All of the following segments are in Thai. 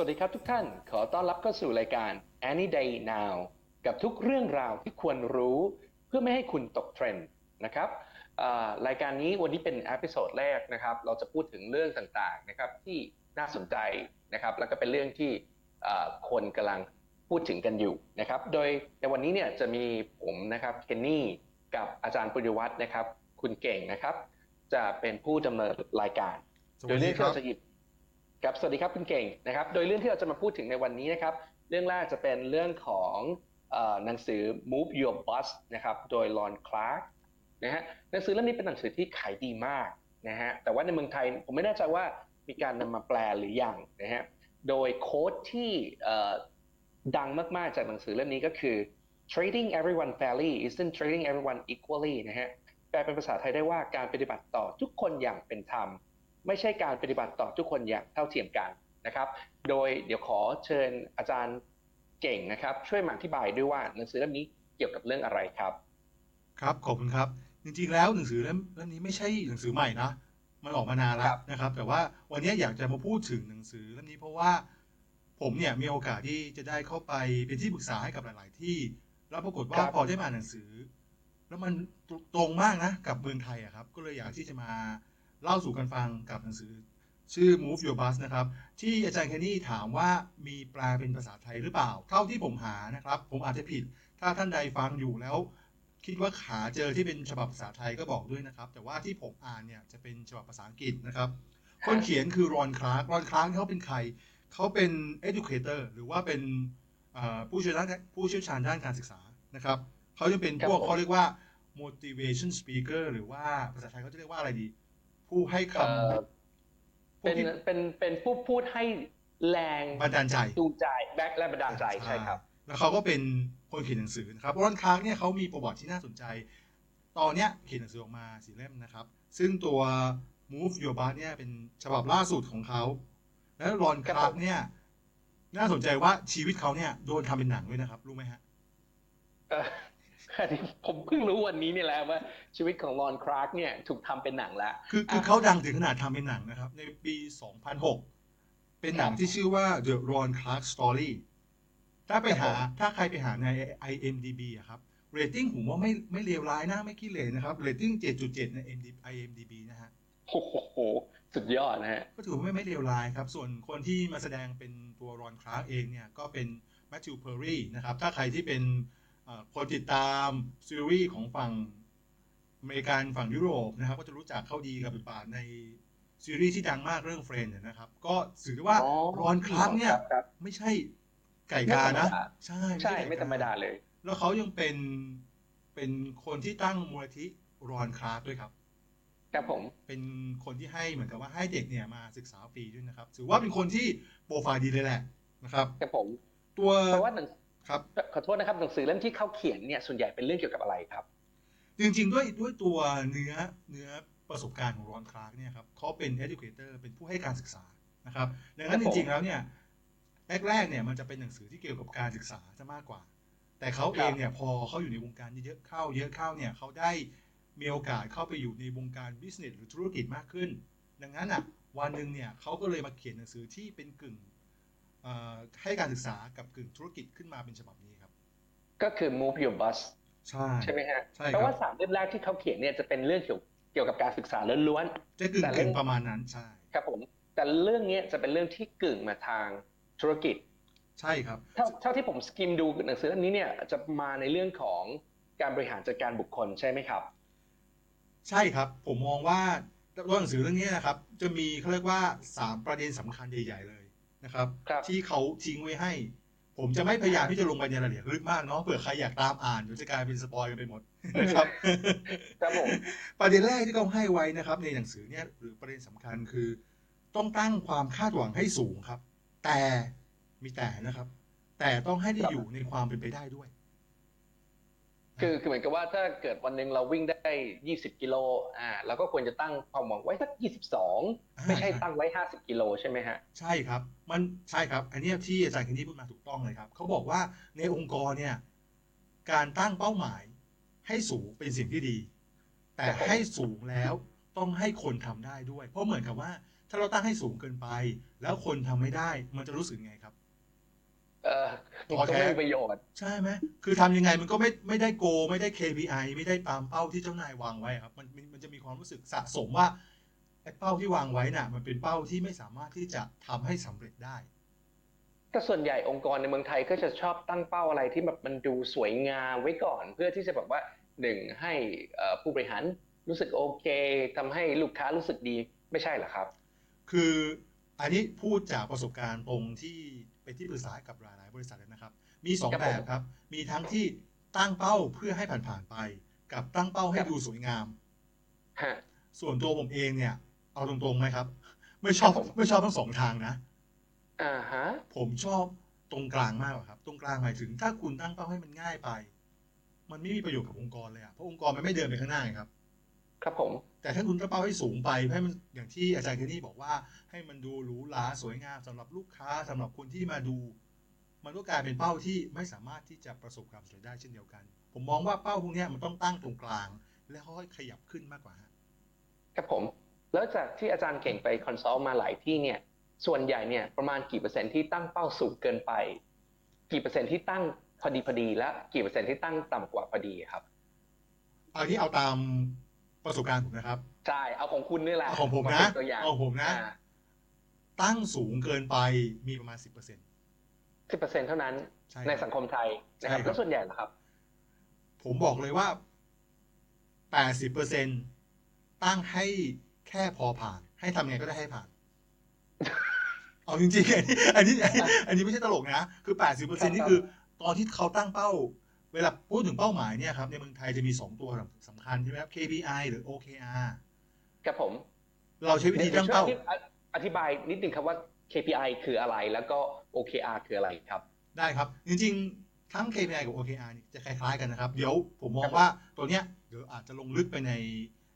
สวัสดีครับทุกท่าน ขอต้อนรับเข้าสู่รายการ Any Day Now กับทุกเรื่องราวที่ควรรู้เพื่อไม่ให้คุณตกเทรนด์นะครับอ่ารายการนี้วันนี้เป็น episode แรกนะครับ เราจะพูดถึงเรื่องต่างๆนะครับที่น่าสนใจนะครับ แล้วก็เป็นเรื่องที่อ่าคนกำลังพูดถึงกันอยู่นะครับ โดยในวันนี้เนี่ยจะมีผมนะครับเคนนี่กับอาจารย์ปุญญวัฒน์นะครับ คุณเก่งนะครับ จะเป็นผู้ดำเนินรายการสวัโดยสเรื่ดีองคที่รับเราจะหยิบ ครับสวัสดีครับคุณเก่งนะครับ โดยเรื่องที่เราจะมาพูดถึงในวันนี้นะครับ เรื่องแรกจะเป็นเรื่องของหนังสือ Move Your Bus นะครับ โดยลอนคลาร์กนะฮะหนังสือเล่มนี้เป็นหนังสือที่ขายดีมากนะฮะแต่ว่าในเมืองไทยผมไม่แน่ใจว่ามีการนำมาแปลหรือยังนะฮะโดยโค้ดที่ดังมากๆจากหนังสือเล่มนี้ก็คือ trading everyone fairly isn't trading everyone equally นะฮะแปลเป็นภาษาไทยได้ว่าการปฏิบัติต่อทุกคนอย่างเป็นธรรม ไม่ใช่การปฏิบัติต่อทุกคนอย่างเท่าเทียมกันนะครับ โดยเดี๋ยวขอเชิญอาจารย์เก่งนะครับ ช่วยมาอธิบายด้วยว่าหนังสือเล่มนี้เกี่ยวกับเรื่องอะไรครับ ครับขอบคุณครับ จริงๆแล้วหนังสือเล่มเล่มนี้ไม่ใช่หนังสือใหม่นะมันออกมานานแล้ครัวบนะครับ แต่ว่าวันนี้อยากจะมาพูดถึงหนังสือเล่มนี้เพราะว่าผมเนี่ยมีโอกาสที่จะได้เข้าไปเป็นที่ปรึกษาให้กับหลายๆ ที่ แล้วปรากฏว่าพอได้มาอ่านหนังสือ แล้วมันตรงมากนะกับเมืองไทยอะครับ ก็เลยอยากที่จะมา เล่าสู่กันฟังกับหนังสือชื่อ Move Your Bus นะครับ ที่อาจารย์เคนนี่ถามว่ามีแปลเป็นภาษาไทยหรือเปล่า เท่าที่ผมหานะครับ ผมอาจจะผิด ถ้าท่านใดฟังอยู่แล้ว คิดว่าหาเจอที่เป็นฉบับภาษาไทยก็บอกด้วยนะครับ แต่ว่าที่ผมอ่านเนี่ยจะเป็นฉบับภาษาอังกฤษนะครับ คนเขียนคือรอนคลาร์กรอนคลาร์กเขาเป็นใคร เขาเป็น educator หรือว่าเป็นเอ่อผู้เชี่ยวชาญผู้เชี่ยวชาญด้านการศึกษานะครับเขาจะเป็นพวกครับผมเขาเรียกว่า motivation speaker หรือว่าภาษาไทยเขาจะเรียกว่าอะไรดี ผู้ให้คำเอ่อเป็นผู้ที่เป็นเป็นผู้พูดให้แรงบันดาลใจจูงใจแบ็คและบันดาลใจใช่ครับ แล้วเขาก็เป็นคนเขียนหนังสือนะครับรอนคลาร์กเนี่ยเขามีประวัติที่น่าสนใจ ตอนเนี้ยเขียนหนังสือออกมาสี่เล่มนะครับ ซึ่งตัว Move Your Bus เนี่ยเป็นฉบับล่าสุดของเขา แล้วรอนคครับผมเนี่ยน่าสนใจว่าชีวิตเขาเนี่ยโดนทำเป็นหนังด้วยนะครับ รู้ไหมฮะเอ่ออันนี้ ผมเพิ่งรู้วันนี้นี่แหละว่าชีวิตของรอนคลาร์กเนี่ยถูกทำเป็นหนังแล้ว คือคืออะเขาดังถึงขนาดทำเป็นหนังนะครับ ในปี 2006 เป็นหนังครับที่ชื่อว่า The Ron Clark Story ถ้าไปหาครับผมถ้าใครไปหาใน IMDb อะครับเรตติ้งผมว่าไม่ไม่เลวร้ายนะไม่ขี้เหร่นะครับเรตติ้ง 7.7 ใน IMDb นะฮะโอ้โห สุดยอดนะฮะ ก็ถือว่าไม่ไม่เลวร้ายครับ ส่วนคนที่มาแสดงเป็นตัวรอนคลาร์กเองเนี่ย ก็เป็นแมทธิวเพอร์รีนะครับ ถ้าใครที่เป็นเอ่อ คนติดตามซีรีส์ของฝั่งอเมริกันฝั่งยุโรปนะครับ ก็จะรู้จักเขาดีกับบทบาทในซีรีส์ที่ดังมากเรื่อง Friends นะครับ ก็ถือได้ว่าอ๋อรอนคลาร์กเนี่ยครับครับไม่ใช่ไก่กานะ ใช่ใช่ก่กไม่ธรรมดาเลย แล้วเขายังเป็นเป็นคนที่ตั้งมูลนิธิรอนคลาร์กด้วยครับครับผมเป็นคนที่ให้เหมือนกับว่าให้เด็กเนี่ยมาศึกษาฟรีด้วยนะครับ ถือว่าเป็นคนที่โปรไฟล์ดีเลยแหละนะครับครับผม ตัวเพราะว่าหนัง ครับขอโทษนะครับหนังสือเล่มที่เขาเขียนเนี่ยส่วนใหญ่เป็นเรื่องเกี่ยวกับอะไรครับ จริงๆด้วยด้วยตัวเนื้อเนื้อประสบการณ์ของรอนคลาร์กเนี่ยครับเขาเป็น educator เป็นผู้ให้การศึกษานะครับดังนั้นครับผมจริงๆแล้วเนี่ยแรกๆเนี่ยมันจะเป็นหนังสือที่เกี่ยวกับการศึกษาจะมากกว่า แต่เขาครับเองเนี่ยพอเขาอยู่ในวงการเยอะๆเข้าเยอะเข้าเนี่ยเขาได้มีโอกาสเข้าไปอยู่ในวงการ business หรือธุรกิจมากขึ้น ดังนั้นอะวันหนึ่งเนี่ยเขาก็เลยมาเขียนหนังสือที่เป็นกึ่งเอ่อ ให้การศึกษากับกึ่งธุรกิจขึ้นมาเป็นฉบับนี้ครับ ก็คือ move your bus ใช่ใช่ไหมฮะใช่เพราะครัว่าบสามเล่มแรกที่เขาเขียนเนี่ยจะเป็นเรื่องเกี่ยวเกี่ยวกับการศึกษาล้วนจะกึ่งแต่เล่กึ่งมประมาณนั้นใช่ๆครับผมแต่เรื่องเนี้ยจะเป็นเรื่องที่กึ่งมาทางธุรกิจ ใช่ครับเท่าเท่าที่ผม skim ดูหนังสือเล่มนี้เนี่ยจะมาในเรื่องของการบริหารจัดการบุคคลใช่ไหมครับ ใช่ครับผมมองว่าตัวหนังสือเรื่องนี้นะครับ จะมีเขาเรียกว่า3ประเด็นสำคัญใหญ่ ๆ เลย นะครับครับที่เขาทิ้งไว้ให้ ผมจะไม่พยายามที่จะลงไปในรายละเอียดลึกมากเนาะเผื่อใครอยากตามอ่านเดี๋ยวจะกลายเป็น spoil กันไปหมดนะครับครับผมประเด็นแรกที่เขาให้ไว้นะครับ ในหนังสือเนี่ยหรือประเด็นสำคัญคือ ต้องตั้งความคาดหวังให้สูงครับ แต่มีแต่นะครับ แต่ต้องให้ได้ครับอยู่ในความเป็นไปได้ด้วย คือคือเหมือนกับว่าถ้าเกิดวันหนึ่งเราวิ่งได้ 20 กิโลอ่าเราก็ควรจะตั้งความหวังไว้สัก 22 ไม่ใช่ตั้งไว้ 50 กิโลใช่ไหมฮะ ใช่ครับ มันใช่ครับ อันเนี้ยที่อาจารย์คินนี่พูดมาถูกต้องเลยครับเขาบอกว่าในองค์กรเนี่ย การตั้งเป้าหมายให้สูงเป็นสิ่งที่ดี แต่ครับผมให้สูงแล้วต้องให้คนทำได้ด้วย เพราะเหมือนกับว่า ถ้าเราตั้งให้สูงเกินไป แล้วคนทำไม่ได้มันจะรู้สึกไงครับ เออท้อก็แท้ไม่มีประโยชน์ ใช่ไหมคือทำยังไงมันก็ไม่ไม่ได้โก ไม่ได้ KPI ไม่ได้ตามเป้าที่เจ้านายวางไว้ครับมันมันมันจะมีความรู้สึกสะสมว่าไอ้เป้าที่วางไว้น่ะ มันเป็นเป้าที่ไม่สามารถที่จะทำให้สำเร็จได้ แต่ส่วนใหญ่องค์กรในเมืองไทยก็จะชอบตั้งเป้าอะไรที่แบบมันดูสวยงามไว้ก่อน เพื่อที่จะแบบว่าหนึ่งให้เอ่อผู้บริหารรู้สึกโอเคทำให้ลูกค้ารู้สึกดีไม่ใช่เหรอครับ คืออันนี้พูดจากประสบการณ์ตรงที่ เป็นที่ปรึกษาให้กับหลายๆบริษัทเลยนะครับ มีสองครับแบผมบครับ มีทั้งที่ตั้งเป้าเพื่อให้ผ่านๆไป กับตั้งเป้าให้ครับดูสวยงามฮะส่วนตัวผมเองเนี่ย เอาตรงๆไหมครับ ไม่ชอบครับผมไม่ชอบทั้งสองทางนะอ่าฮะผมชอบตรงกลางมากกว่าครับ ตรงกลางหมายถึงถ้าคุณตั้งเป้าให้มันง่ายไป มันไม่มีประโยชน์กับองค์กรเลยอะเพราะองค์กรมันไม่เดินไปข้างหน้าไงครับ ครับผม แต่ถ้าคุณตั้งเป้าให้สูงไปให้มันอย่างที่อาจารย์เคนนี่บอกว่า ให้มันดูหรูหราสวยงามสำหรับลูกค้าสำหรับคนที่มาดู มันก็กลายเป็นเป้าที่ไม่สามารถที่จะประสบความสำเร็จได้เช่นเดียวกัน ผมมองว่าเป้าพวกเนี้ยมันต้องตั้งตรงกลาง แล้วค่อยๆขยับขึ้นมากกว่าฮะครับผม แล้วจากที่อาจารย์เก่งไป consult มาหลายที่เนี่ยส่วนใหญ่เนี่ยประมาณกี่เปอร์เซ็นต์ที่ตั้งเป้าสูงเกินไป กี่เปอร์เซ็นต์ที่ตั้งพอดีพอดีและกี่เปอร์เซ็นต์ที่ตั้งต่ำกว่าพอดีครับอันนี้เอาตาม ประสบการณ์ผมนะครับใช่เอาของคุณนี่แหละเอาของผมานะเป็นตัวอย่างเอาของผมนะอ่าตั้งสูงเกินไปมีประมาณ10%สิบเปอร์เซ็นต์เท่านั้นใช่ในครับสังคมไทยนะครับใช่ครับแล้วส่วนใหญ่ล่ะครับ ผมบอกเลยว่า80%ตั้งให้แค่พอผ่าน ให้ทำไงก็ได้ให้ผ่าน เอาจริงๆอันนี้อันนี้อันนี้ไม่ใช่ตลกนะ คือ80%นี่คือ ตอนที่เขาตั้งเป้า เวลาพูดถึงเป้าหมายเนี่ยครับในเมืองไทยจะมี 2 ตัวสำคัญใช่ไหมครับ KPI หรือ OKR ครับผม เราใช้วิธีตั้งเป้าดี๋ยวช่วยอธิบายนิดนึงครับว่า KPI คืออะไรแล้วก็ OKR คืออะไรครับ ได้ครับ จริงๆ ทั้ง KPI กับ OKR นี่จะคล้ายๆกันนะครับ เดี๋ยวผมมอครังบว่าตัวเนี้ยเดี๋ยวอาจจะลงลึกไปใน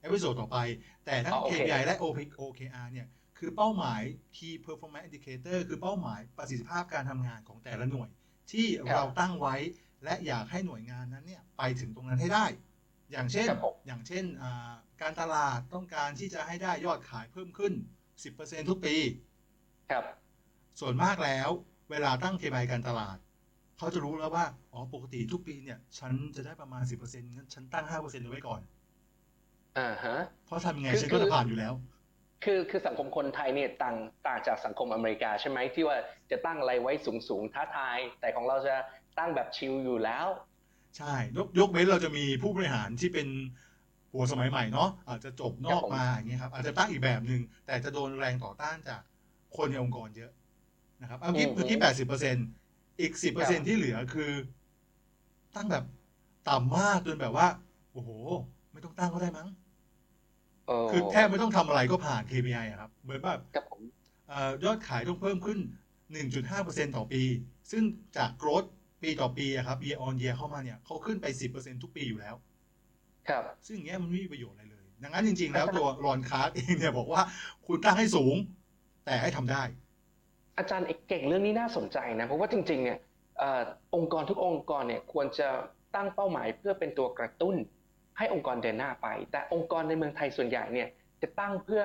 episode ต่อไป แต่ทั้งอ๋อโอเค KPI และ OKR เนี่ยคือเป้าหมาย Key Performance Indicator คือเป้าหมายประสิทธิภาพการทำงานของแต่ละหน่วย ที่เราตั้งไว้ และอยากให้หน่วยงานนั้นเนี่ยไปถึงตรงนั้นให้ได้ อย่างเช่นครับผมอย่างเช่นอ่าการตลาดต้องการที่จะให้ได้ยอดขายเพิ่มขึ้น 10%ทุกปี ครับ ส่วนมากแล้ว เวลาตั้ง KPI การตลาด เขาจะรู้แล้วว่า อ๋อ ปกติทุกปีเนี่ย ฉันจะได้ประมาณ 10%งั้นฉันตั้ง5%ไว้ก่อน อ่าฮะ เพราะทำยังไงคือฉันก็คืจะอผ่านอยู่แล้วคือคือสังคมคนไทยเนี่ยต่างต่างจากสังคมอเมริกาใช่ไหมที่ว่าจะตั้งอะไรไว้สูงสูงท้าทาย แต่ของเราจะ ตั้งแบบชิลอยู่แล้ว ใช่ยกยกเว้นเราจะมีผู้บริหารที่เป็นหัวสมัยใหม่เนาะอาจจะจบนอกครับผมมาอย่างเงี้ยครับ อาจจะตั้งอีกแบบหนึ่งแต่จะโดนแรงต่อต้านจากคนในองค์กรเยอะนะครับเอาเมื่อกี้เมื่อกี้80%อีก10%ที่เหลือคือ ตั้งแบบต่ำมากจนแบบว่า โอ้โห ไม่ต้องตั้งก็ได้มั้งเออคือแทบไม่ต้องทำอะไรก็ผ่าน KPI อะครับ เหมือนแบบครับผมเอ่อยอดขายต้องเพิ่มขึ้น 1.5%ต่อปี ซึ่งจาก growth ปีต่อปีอะครับ year on year เข้ามาเนี่ยเขาขึ้นไป 10%ทุกปีอยู่แล้ว ครับ ซึ่งอย่างเงี้ยมันไม่มีประโยชน์อะไรเลย ดังนั้นจริง ๆ แล้วตัวรอนคาร์ดเองเนี่ยบอกว่าคุณตั้งให้สูง แต่ให้ทำได้ อาจารย์เก่งเรื่องนี้น่าสนใจนะ เพราะว่าจริง ๆ เนี่ยเอ่อองค์กรทุกองค์กรเนี่ยควรจะตั้งเป้าหมายเพื่อเป็นตัวกระตุ้น ให้องค์กรเดินหน้าไป แต่องค์กรในเมืองไทยส่วนใหญ่เนี่ยจะตั้งเพื่อ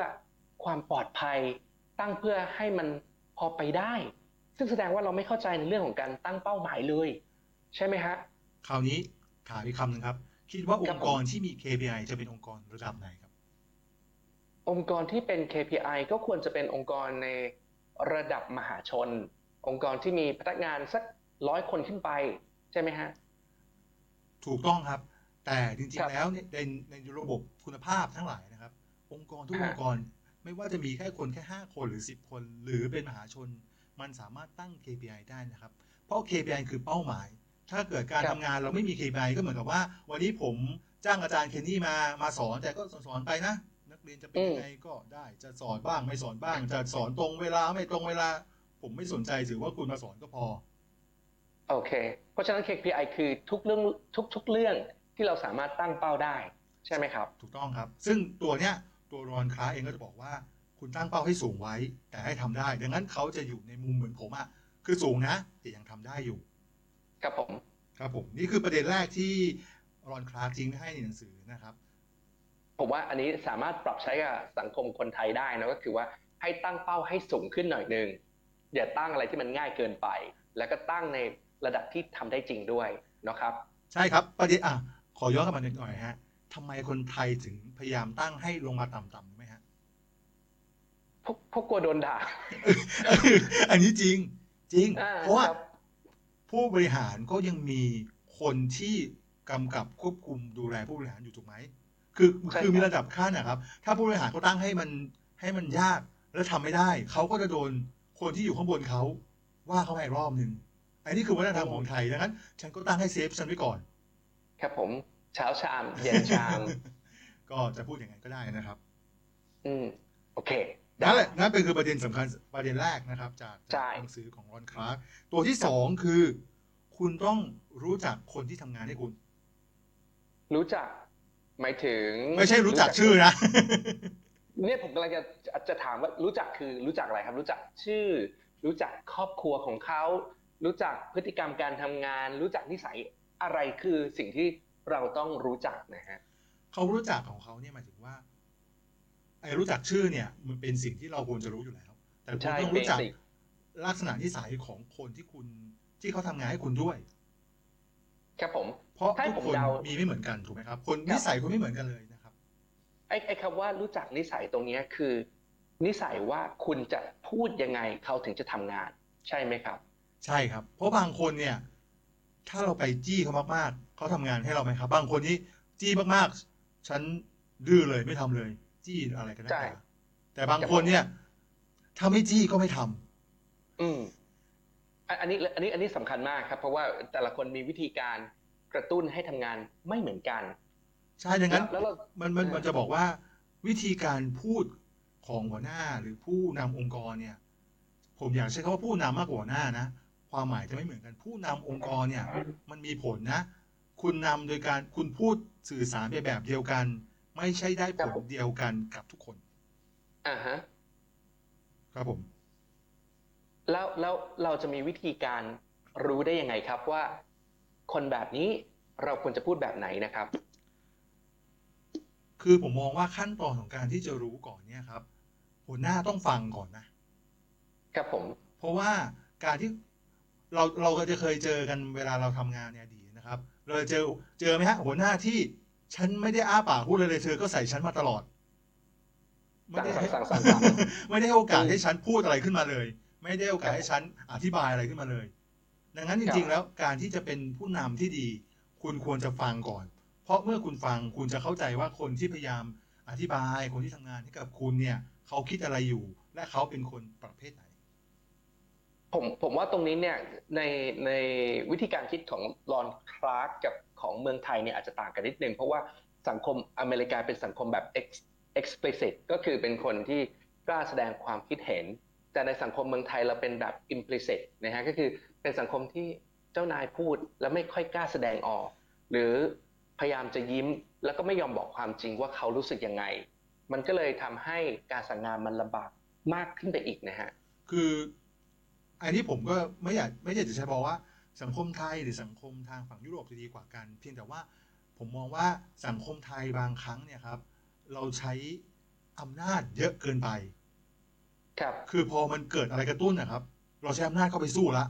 ความปลอดภัย ตั้งเพื่อให้มันพอไปได้ ซึ่งแสดงว่าเราไม่เข้าใจในเรื่องของการตั้งเป้าหมายเลย ใช่ไหมฮะคราวนี้ถามอีกคำหนึ่งครับ คิดว่าอครับงผมค์กรที่มี KPI จะเป็นองค์กรระดับไหนครับ องค์กรที่เป็น KPI ก็ควรจะเป็นองค์กรในระดับมหาชน องค์กรที่มีพนักงานสักร้อยคนขึ้นไป ใช่ไหมฮะ ถูกต้องครับ แต่จริงครับๆแล้วเนี่ยในในระบบคุณภาพทั้งหลายนะครับ องค์กรทุกฮะองค์กรไม่ว่าจะมีแค่คนแค่5คนหรือ10คน หรือเป็นมหาชน มันสามารถตั้ง KPI ได้นะครับ เพราะ KPI คือเป้าหมาย ถ้าเกิดการครับทำงานเราไม่มี KPI ก็เหมือนกับว่า วันนี้ผมจ้างอาจารย์เคนนี่มามาสอนแต่ก็สอนไปนะ นักเรียนจะเป็นยังไงก็ได้จะสอนบ้างไม่สอนบ้าง จะสอนตรงเวลาไม่ตรงเวลา ผมไม่สนใจถือว่าคุณมาสอนก็พอโอเค เพราะฉะนั้น KPI คือทุกเรื่องทุกทุกเรื่องที่เราสามารถตั้งเป้าได้ ใช่ไหมครับ ถูกต้องครับ ซึ่งตัวเนี้ยตัวรอนคลาเองก็จะบอกว่า คุณตั้งเป้าให้สูงไว้ แต่ให้ทำได้ ดังนั้นเขาจะอยู่ในมุมเหมือนผมอะคือสูงนะแต่ยังทำได้อยู่ ครับผม ครับผม นี่คือประเด็นแรกที่รอนคลาทิ้งให้ในหนังสือนะครับ ผมว่าอันนี้สามารถปรับใช้กับสังคมคนไทยได้นะก็คือว่าให้ตั้งเป้าให้สูงขึ้นหน่อยหนึงอย่าตั้งอะไรที่มันง่ายเกินไป แล้วก็ตั้งในระดับที่ทำได้จริงด้วยนะครับ ใช่ครับประเด็นอะขอย้อนกลับมาหน่อยฮะทำไมคนไทยถึงพยายามตั้งให้ลงมาต่ำๆไหมฮะ พวกพวกกลัวโดนด่า อันนี้จริง จริงอ่าเพราะว่าครับผู้บริหารก็ยังมีคนที่กำกับควบคุมดูแลผู้บริหารอยู่ถูกไหมคือใช่คือมีครับระดับขั้นนะครับ ถ้าผู้บริหารเขาตั้งให้มันให้มันยากแล้วทำไม่ได้ เขาก็จะโดนคนที่อยู่ข้างบนเขาว่าเขาให้รอบหนึ่งอันนี้คือวัฒนธรรมของไทยดังนั้น ฉันก็ตั้งให้เซฟฉันไว้ก่อน ครับผมเช้าชาม เย็นชาม ก็จะพูดอย่างนั้นก็ได้นะครับ อืม โอเค นั่นแหละนั่นเป็นคือประเด็นสำคัญประเด็นแรกนะครับจากใช่จากหนังสือของรอนคลาร์กตัวที่สองคือ คุณต้องรู้จักคนที่ทำงานให้คุณ รู้จักหมายถึง ไม่ใช่รู้จักชื่อนะเนี่ยผมกำลังจะจะจะถามว่ารู้จักคือรู้จักอะไรครับ รู้จักชื่อ รู้จักครอบครัวของเขา รู้จักพฤติกรรมการทำงาน รู้จักนิสัยอะไรคือสิ่งที่เราต้องรู้จักนะฮะเขารู้จักของเขาเนี่ยหมายถึงว่า ไอ้รู้จักชื่อเนี่ย มันเป็นสิ่งที่เราควรจะรู้อยู่แล้ว แต่คุณใช่ต้องรู้จัก basic ลักษณะนิสัยของคนที่คุณที่เขาทำงานให้คุณด้วย ครับผม เพราะให้ทุกผมคนเดามีไม่เหมือนกันถูกไหมครับ คนครับนิสัยคนไม่เหมือนกันเลยนะครับ ไอ้ไอ้คำว่ารู้จักนิสัยตรงเนี้ยคือ นิสัยว่าคุณจะพูดยังไงเขาถึงจะทำงาน ใช่ไหมครับ ใช่ครับ เพราะบางคนเนี่ย ถ้าเราไปจี้เขามากๆเขาทำงานให้เราไหมครับ บางคนนี่จี้มากๆฉันดื้อเลยไม่ทำเลย จี้อะไรกันนะใช่แต่บางคนเนี่ยถ้าไม่จี้ก็ไม่ทำอืมอันอันนี้อันนี้อันนี้สำคัญมากครับ เพราะว่าแต่ละคนมีวิธีการกระตุ้นให้ทำงานไม่เหมือนกัน ใช่ดังนั้นแล้วเรามันมันเออมันจะบอกว่า วิธีการพูดของหัวหน้าหรือผู้นำองค์กรเนี่ย ผมอยากใช้คำว่าผู้นำมากกว่าหัวหน้านะความหมายจะไม่เหมือนกัน ผู้นำองค์กรเนี่ย มันมีผลนะ คุณนำโดยการคุณพูดสื่อสารไปแบบเดียวกัน ไม่ใช่ได้ผลเดียวกันกับทุกคน อ่าฮะ ครับผม แล้วแล้วเราจะมีวิธีการรู้ได้ยังไงครับว่า คนแบบนี้เราควรจะพูดแบบไหนนะครับ คือผมมองว่าขั้นตอนของการที่จะรู้ก่อนเนี่ยครับหัวหน้าต้องฟังก่อนนะครับผม เพราะว่าการที่เราเราก็จะเคยเจอกันเวลาเราทำงานเนี่ยดีนะครับ เราเจอเจอไหมฮะหัวหน้าที่ ฉันไม่ได้อ้าปากพูดเลยเลยเธอก็ใส่ฉันมาตลอด ไม่ได้ให้สั่งสั่งสั่งสั่งไม่ได้ให้โอกาสให้ฉันพูดอะไรขึ้นมาเลย ไม่ได้ให้โอกาสให้ฉันอธิบายอะไรขึ้นมาเลย ดังนั้นจริง ๆ แล้วการที่จะเป็นผู้นำที่ดี คุณควรจะฟังก่อน เพราะเมื่อคุณฟังคุณจะเข้าใจว่าคนที่พยายามอธิบายคนที่ทำงานให้กับคุณเนี่ย เขาคิดอะไรอยู่ และเขาเป็นคนประเภทไหนผมผมว่าตรงนี้เนี่ยในในวิธีการคิดของลอนคลาร์กกับ ของเมืองไทยเนี่ยอาจจะต่างกันนิดนึง เพราะว่าสังคมอเมริกาเป็นสังคมแบบ ex- explicit ก็คือเป็นคนที่กล้าแสดงความคิดเห็น แต่ในสังคมเมืองไทยเราเป็นแบบ implicit นะฮะก็คือเป็นสังคมที่เจ้านายพูดแล้วไม่ค่อยกล้าแสดงออก หรือพยายามจะยิ้มแล้วก็ไม่ยอมบอกความจริงว่าเขารู้สึกยังไง มันก็เลยทำให้การสั่งงานมันลำบากมากขึ้นไปอีกนะฮะ คืออันนี้ผมก็ไม่อยากไม่อยากจะใช้บอกว่า สังคมไทยหรือสังคมทางฝั่งยุโรปจะดีกว่ากัน เพียงแต่ว่าผมมองว่าสังคมไทยบางครั้งเนี่ยครับ เราใช้อำนาจเยอะเกินไป ครับ คือพอมันเกิดอะไรกระตุ้นนะครับ เราใช้อำนาจเข้าไปสู้ละ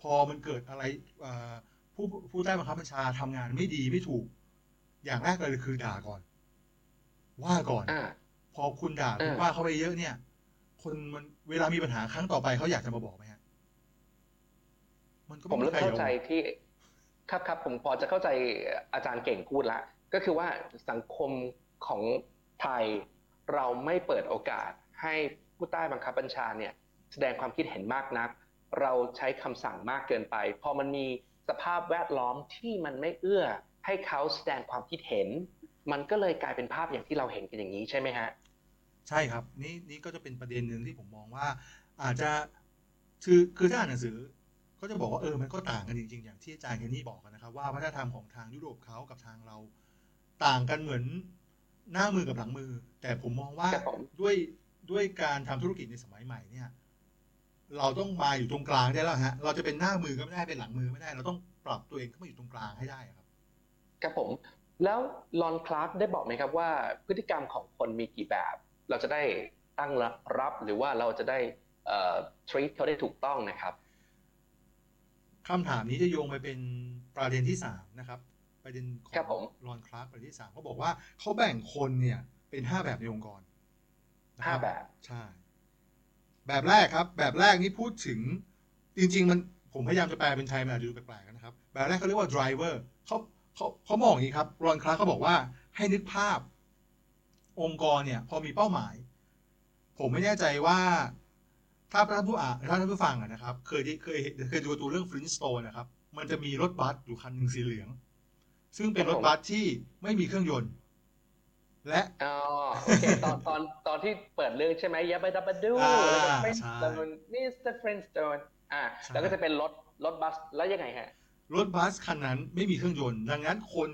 พอมันเกิดอะไรเอ่อผู้ผู้ใต้บังคับบัญชาทำงานไม่ดีไม่ถูก อย่างแรกเลยคือด่าก่อน ว่าก่อนอ่าพอคุณด่าคุณอ่าว่าเขาไปเยอะเนี่ย คนมันเวลามีปัญหาครั้งต่อไปเขาอยากจะมาบอกไหมฮะมันก็ ผมไเริ่มเข้าใจใครอที่ครับครับผมพอจะเข้าใจอาจารย์เก่งพูดละก็คือว่าสังคมของไทยเราไม่เปิดโอกาสให้ผู้ใต้บังคับบัญชาเนี่ยแสดงความคิดเห็นมากนัก เราใช้คำสั่งมากเกินไป พอมันมีสภาพแวดล้อมที่มันไม่เอื้อ ให้เขาแสดงความคิดเห็น มันก็เลยกลายเป็นภาพอย่างที่เราเห็นกันอย่างนี้ใช่ไหมฮะใช่ครับนี่นี่ก็จะเป็นประเด็นหนึ่งที่ผมมองว่า อาจจะคือคือถ้าอ่านหนังสือ ก็จะบอกว่าเออมันก็ต่างกันจริงๆ อย่างที่อาจารย์เคนนี่บอกกันนะครับว่าวัฒนธรรมของทางยุโรปเขากับทางเราต่างกันเหมือนหน้ามือกับหลังมือ แต่ผมมองว่าครับผมด้วยด้วยการทำธุรกิจในสมัยใหม่เนี่ย เราต้องมาอยู่ตรงกลางได้แล้วฮะ เราจะเป็นหน้ามือก็ไม่ได้เป็นหลังมือไม่ได้ เราต้องปรับตัวเองเข้ามาอยู่ตรงกลางให้ได้ครับครับผม แล้วลอนคลาร์กได้บอกไหมครับว่า พฤติกรรมของคนมีกี่แบบ เราจะได้ตั้งรับหรือว่าเราจะได้เอ่อ treat เขาได้ถูกต้องนะครับ คำถามนี้จะโยงไปเป็นประเด็นที่สามนะครับประเด็นขอครับผมงรอนคลาร์กประเด็นที่สามเขาบอกว่าเขาแบ่งคนเนี่ยเป็นห้าแบบในองค์กรนะคห้ารับแบบใช่ แบบแรกครับ แบบแรกนี่พูดถึง จริง ๆ มันผมพยายามจะแปลเป็นไทยมันอาจจะดูแปลกๆนะครับ แบบแรกเขาเรียกว่า driver เขาเขาเขาบอกอย่างนี้ครับรอนคลาร์กเขาบอกว่าให้นึกภาพองค์กรเนี่ย พอมีเป้าหมาย ผมไม่แน่ใจว่า ถ้าท่านผู้อ่านถ้าท่านผู้ฟังอะนะครับ เคยได้เคยเคยดูตัวเรื่อง Flintstone นะครับ มันจะมีรถบัสอยู่คันหนึ่งสีเหลือง ซึ่งเป็นรถบัสที่ไม่มีเครื่องยนต์ และอ๋อโอเคตอนตอนตอนที่เปิดเรื่องใช่ไหม Yabba Dabba Doo อ่าแล้วก็ใช่ Flintstone Mr. Flintstone อ่าใช่แล้วก็จะเป็นรถรถบัสแล้วยังไงฮะรถบัสคันนั้นไม่มีเครื่องยนต์ ดังนั้นคน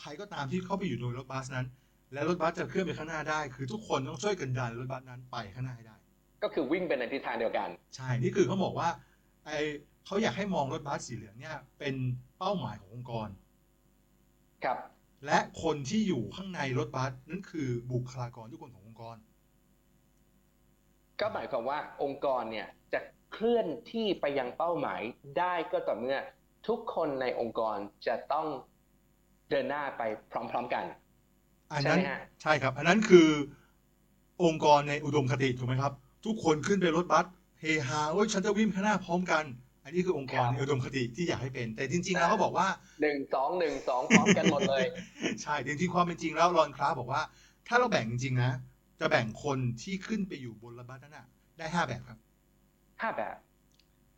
ใครก็ตามที่เข้าไปอยู่ในรถบัสนั้น และรถบัสจะเคลื่อนไปข้างหน้าได้ คือทุกคนต้องช่วยกันดันรถบัสนั้นไปข้างหน้าให้ได้ ก็คือวิ่งไปในทิศทางเดียวกัน ใช่ นี่คือเขาบอกว่าไอเขาอยากให้มองรถบัสสีเหลืองเนี่ยเป็นเป้าหมายขององค์กร ครับ และคนที่อยู่ข้างในรถบัสนั่นคือบุคลากรทุกคนขององค์กร ก็หมายความว่าองค์กรเนี่ยจะเคลื่อนที่ไปยังเป้าหมายได้ก็ต่อเมื่อทุกคนในองค์กรจะต้องเดินหน้าไปพร้อม ๆกัน อันนั้นใช่ไหมฮะใช่ครับ อันนั้นคือองค์กรในอุดมคติถูกไหมครับ ทุกคนขึ้นไปรถบัสเฮฮาโอ้ยฉันจะวิ่งข้างหน้าพร้อมกัน อันนี้คือองค์กรในอุดมคติที่อยากให้เป็น แต่จริงๆแล้วเขาบอกว่า หนึ่งสองหนึ่งสองพร้อมกันหมดเลย ใช่จริงๆความเป็นจริงแล้วรอนคลาสบอกว่า ถ้าเราแบ่งจริงๆนะ จะแบ่งคนที่ขึ้นไปอยู่บนรถบัสนั้นนะได้ห้าแบบครับ ห้าแบบ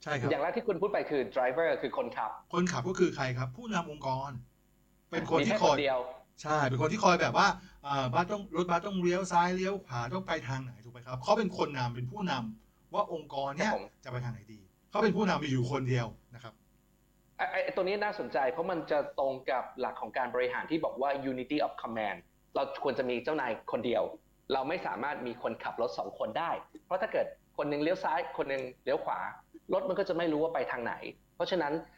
ใช่ครับ อย่างแรกที่คุณพูดไปคือ driver คือคนขับคนขับก็คือใครครับ ผู้นำองค์กร เป็นคนมีที่แค่คอยเดียว ใช่เป็นคนที่คอยแบบว่าอ่าบัสต้องรถบัสต้องเลี้ยวซ้ายเลี้ยวขวาต้องไปทางไหนถูกไหมครับเขาเป็นคนนำเป็นผู้นำว่าองค์กรเนี้ยครับผมจะไปทางไหนดีเขาเป็นผู้นำมีอยู่คนเดียวนะครับไอ้ไอ้ตัวนี้น่าสนใจเพราะมันจะตรงกับหลักของการบริหารที่บอกว่า unity of command เราควรจะมีเจ้านายคนเดียว เราไม่สามารถมีคนขับรถสองคนได้ เพราะถ้าเกิดคนหนึ่งเลี้ยวซ้ายคนหนึ่งเลี้ยวขวารถมันก็จะไม่รู้ว่าไปทางไหน เพราะฉะนั้นอ่า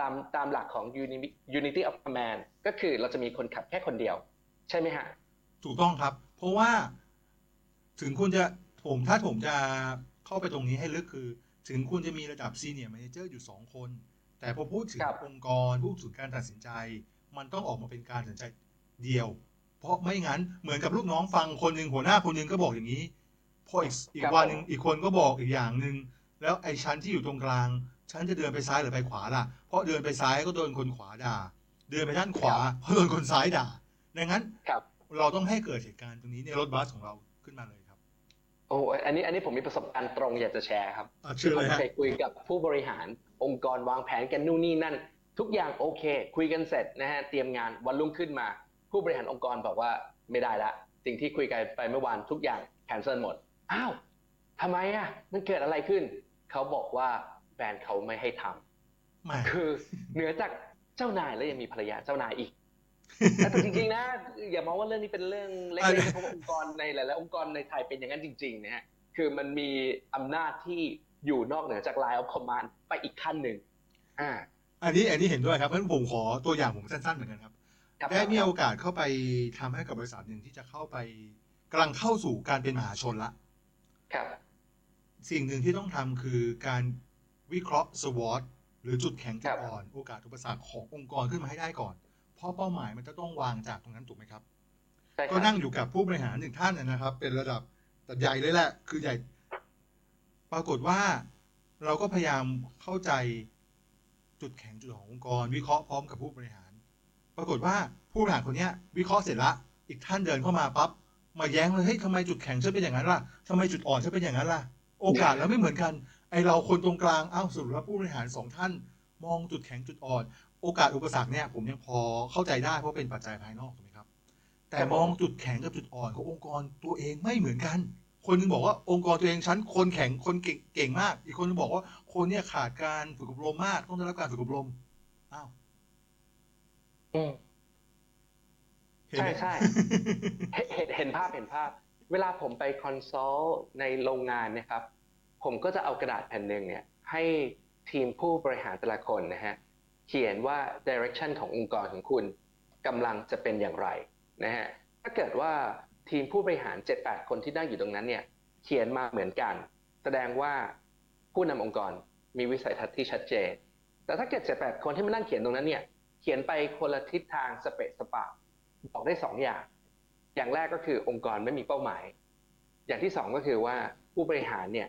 ตามตามหลักของ uni- unity of command ก็คือเราจะมีคนขับแค่คนเดียว ใช่ไหมฮะ ถูกต้องครับ เพราะว่าถึงคุณจะผมถ้าผมจะเข้าไปตรงนี้ให้ลึกคือ ถึงคุณจะมีระดับซีเนียร์ a ม a เจอร์อยู่สองคน แต่พอพูดถึงครับองค์กรพูดถึงการตัดสินใจ มันต้องออกมาเป็นการตัดสินใจเดียว เพราะไม่งั้นเหมือนกับลูกน้องฟังคนหนึ่งหัวหน้าคนหนึ่งก็บอกอย่างนี้พออีกอีกวันหนึ่งอีกคนก็บอกอีกอย่างหนึ่งแล้วไอ้ชั้นที่อยู่ตรงกลาง ฉันจะเดินไปซ้ายหรือไปขวาล่ะ เพราะเดินไปซ้ายก็โดนคนขวาด่า เดินไปด้านขวาเพราะโดนคนซ้ายด่า ดังนั้นครับเราต้องให้เกิดเหตุการณ์ตรงนี้ในรถบัสของเราขึ้นมาเลยครับ โอ้อันนี้อันนี้ผมมีประสบการณ์ตรงอยากจะแชร์ครับอะเชื่อผเลมยฮะเคยคุยกับผู้บริหารองค์กรวางแผนกันนู่นนี่นั่น ทุกอย่างโอเค คุยกันเสร็จนะฮะเตรียมงานวันรุ่งขึ้นมา ผู้บริหารองค์กรบอกว่าไม่ได้ละสิ่งที่คุยกันไปเมื่อวานทุกอย่างแคนเซิลหมดอ้าวทำไมอะมันเกิดอะไรขึ้น เขาบอกว่า แบรนด์เขาไม่ให้ทำแหม่คือเหนือจากเจ้านายแล้วยังมีภรรยาเจ้านายอีกแต่จริงๆนะอย่ามองว่าเรื่องนี้เป็นเรื่องเล็กๆนะเพราะว่าองค์กรในหลายๆองค์กรในไทยเป็นอย่างนั้นจริงๆนะฮะคือมันมีอำนาจที่อยู่นอกเหนือจาก Line of Command ไปอีกขั้นหนึ่งอ่า อันนี้อันนี้เห็นด้วยครับเพราะฉะนั้นผมขอตัวอย่างผมสั้นๆเหมือนกันครับครับได้มีโอกาสเข้าไปทำให้กับบริษัทหนึ่งที่จะเข้าไปกำลังเข้าสู่การเป็นมหาชนละ ครับ สิ่งหนึ่งที่ต้องทำคือการ วิเคราะห์ SWOT หรือจุดแข็งจุครัดบอ่อน โอกาสอุปสรรคขององค์กรขึ้นมาให้ได้ก่อน เพราะเป้าหมายมันจะต้องวางจากตรงนั้นถูกไหมครับใช่คก็รับนั่งอยู่กับผู้บริหารหนึ่งท่านนะครับ เป็นระดับแต่ใหญ่เลยแหละ คือใหญ่ ปรากฏว่าเราก็พยายามเข้าใจจุดแข็งจุดอ่อนขององค์กร วิเคราะห์พร้อมกับผู้บริหาร ปรากฏว่าผู้บริหารคนเนี้ยวิเคราะห์เสร็จละอีกท่านเดินเข้ามาปั๊บมาแย้งเลยเฮ้ยทำไมจุดแข็งฉันเป็นอย่างนั้นล่ะทำไมจุดอ่อนฉันเป็นอย่างนั้นล่ะ โอกาสเราไม่เหมือนกัน ไอเราคนตรงกลางอ้าวสรุปแล้วผู้บริหารสองท่าน มองจุดแข็งจุดอ่อน โอกาสอุปสรรคเนี่ยผมยังพอเข้าใจได้เพราะเป็นปัจจัยภายนอกถูกไหมครับ แต่ครับผมมองจุดแข็งกับจุดอ่อนขององค์กรตัวเองไม่เหมือนกัน คนหนึงบอกว่าองค์กรตัวเองฉันคนแข็งคนเก่งเก่งมาก อีกคนหนึงบอกว่าคนเนี่ยขาดการฝึกอบรมมาก ต้องได้รับการฝึกอบรมอ้าวอืมเห็นไหมใช่ใช่เห็นเห็นเห็นภาพเห็นภาพ เวลาผมไป consult ในโรงงานเนะครับ ผมก็จะเอากระดาษแผ่นหนึ่งเนี่ยให้ทีมผู้บริหารแต่ละคนนะฮะเขียนว่า direction ขององค์กรของคุณกำลังจะเป็นอย่างไรนะฮะถ้าเกิดว่าทีมผู้บริหาร 7-8 คนที่นั่งอยู่ตรงนั้นเนี่ยเขียนมาเหมือนกัน แสดงว่าผู้นำองค์กรมีวิสัยทัศน์ที่ชัดเจน แต่ถ้าเกิดเจ็ดแปดคนที่มานั่งเขียนตรงนั้นเนี่ยเขียนไปคนละทิศทางสเปะสปะบอกได้สองอย่าง อย่างแรกก็คือองค์กรไม่มีเป้าหมาย อย่างที่สองก็คือว่าผู้บริหารเนี่ย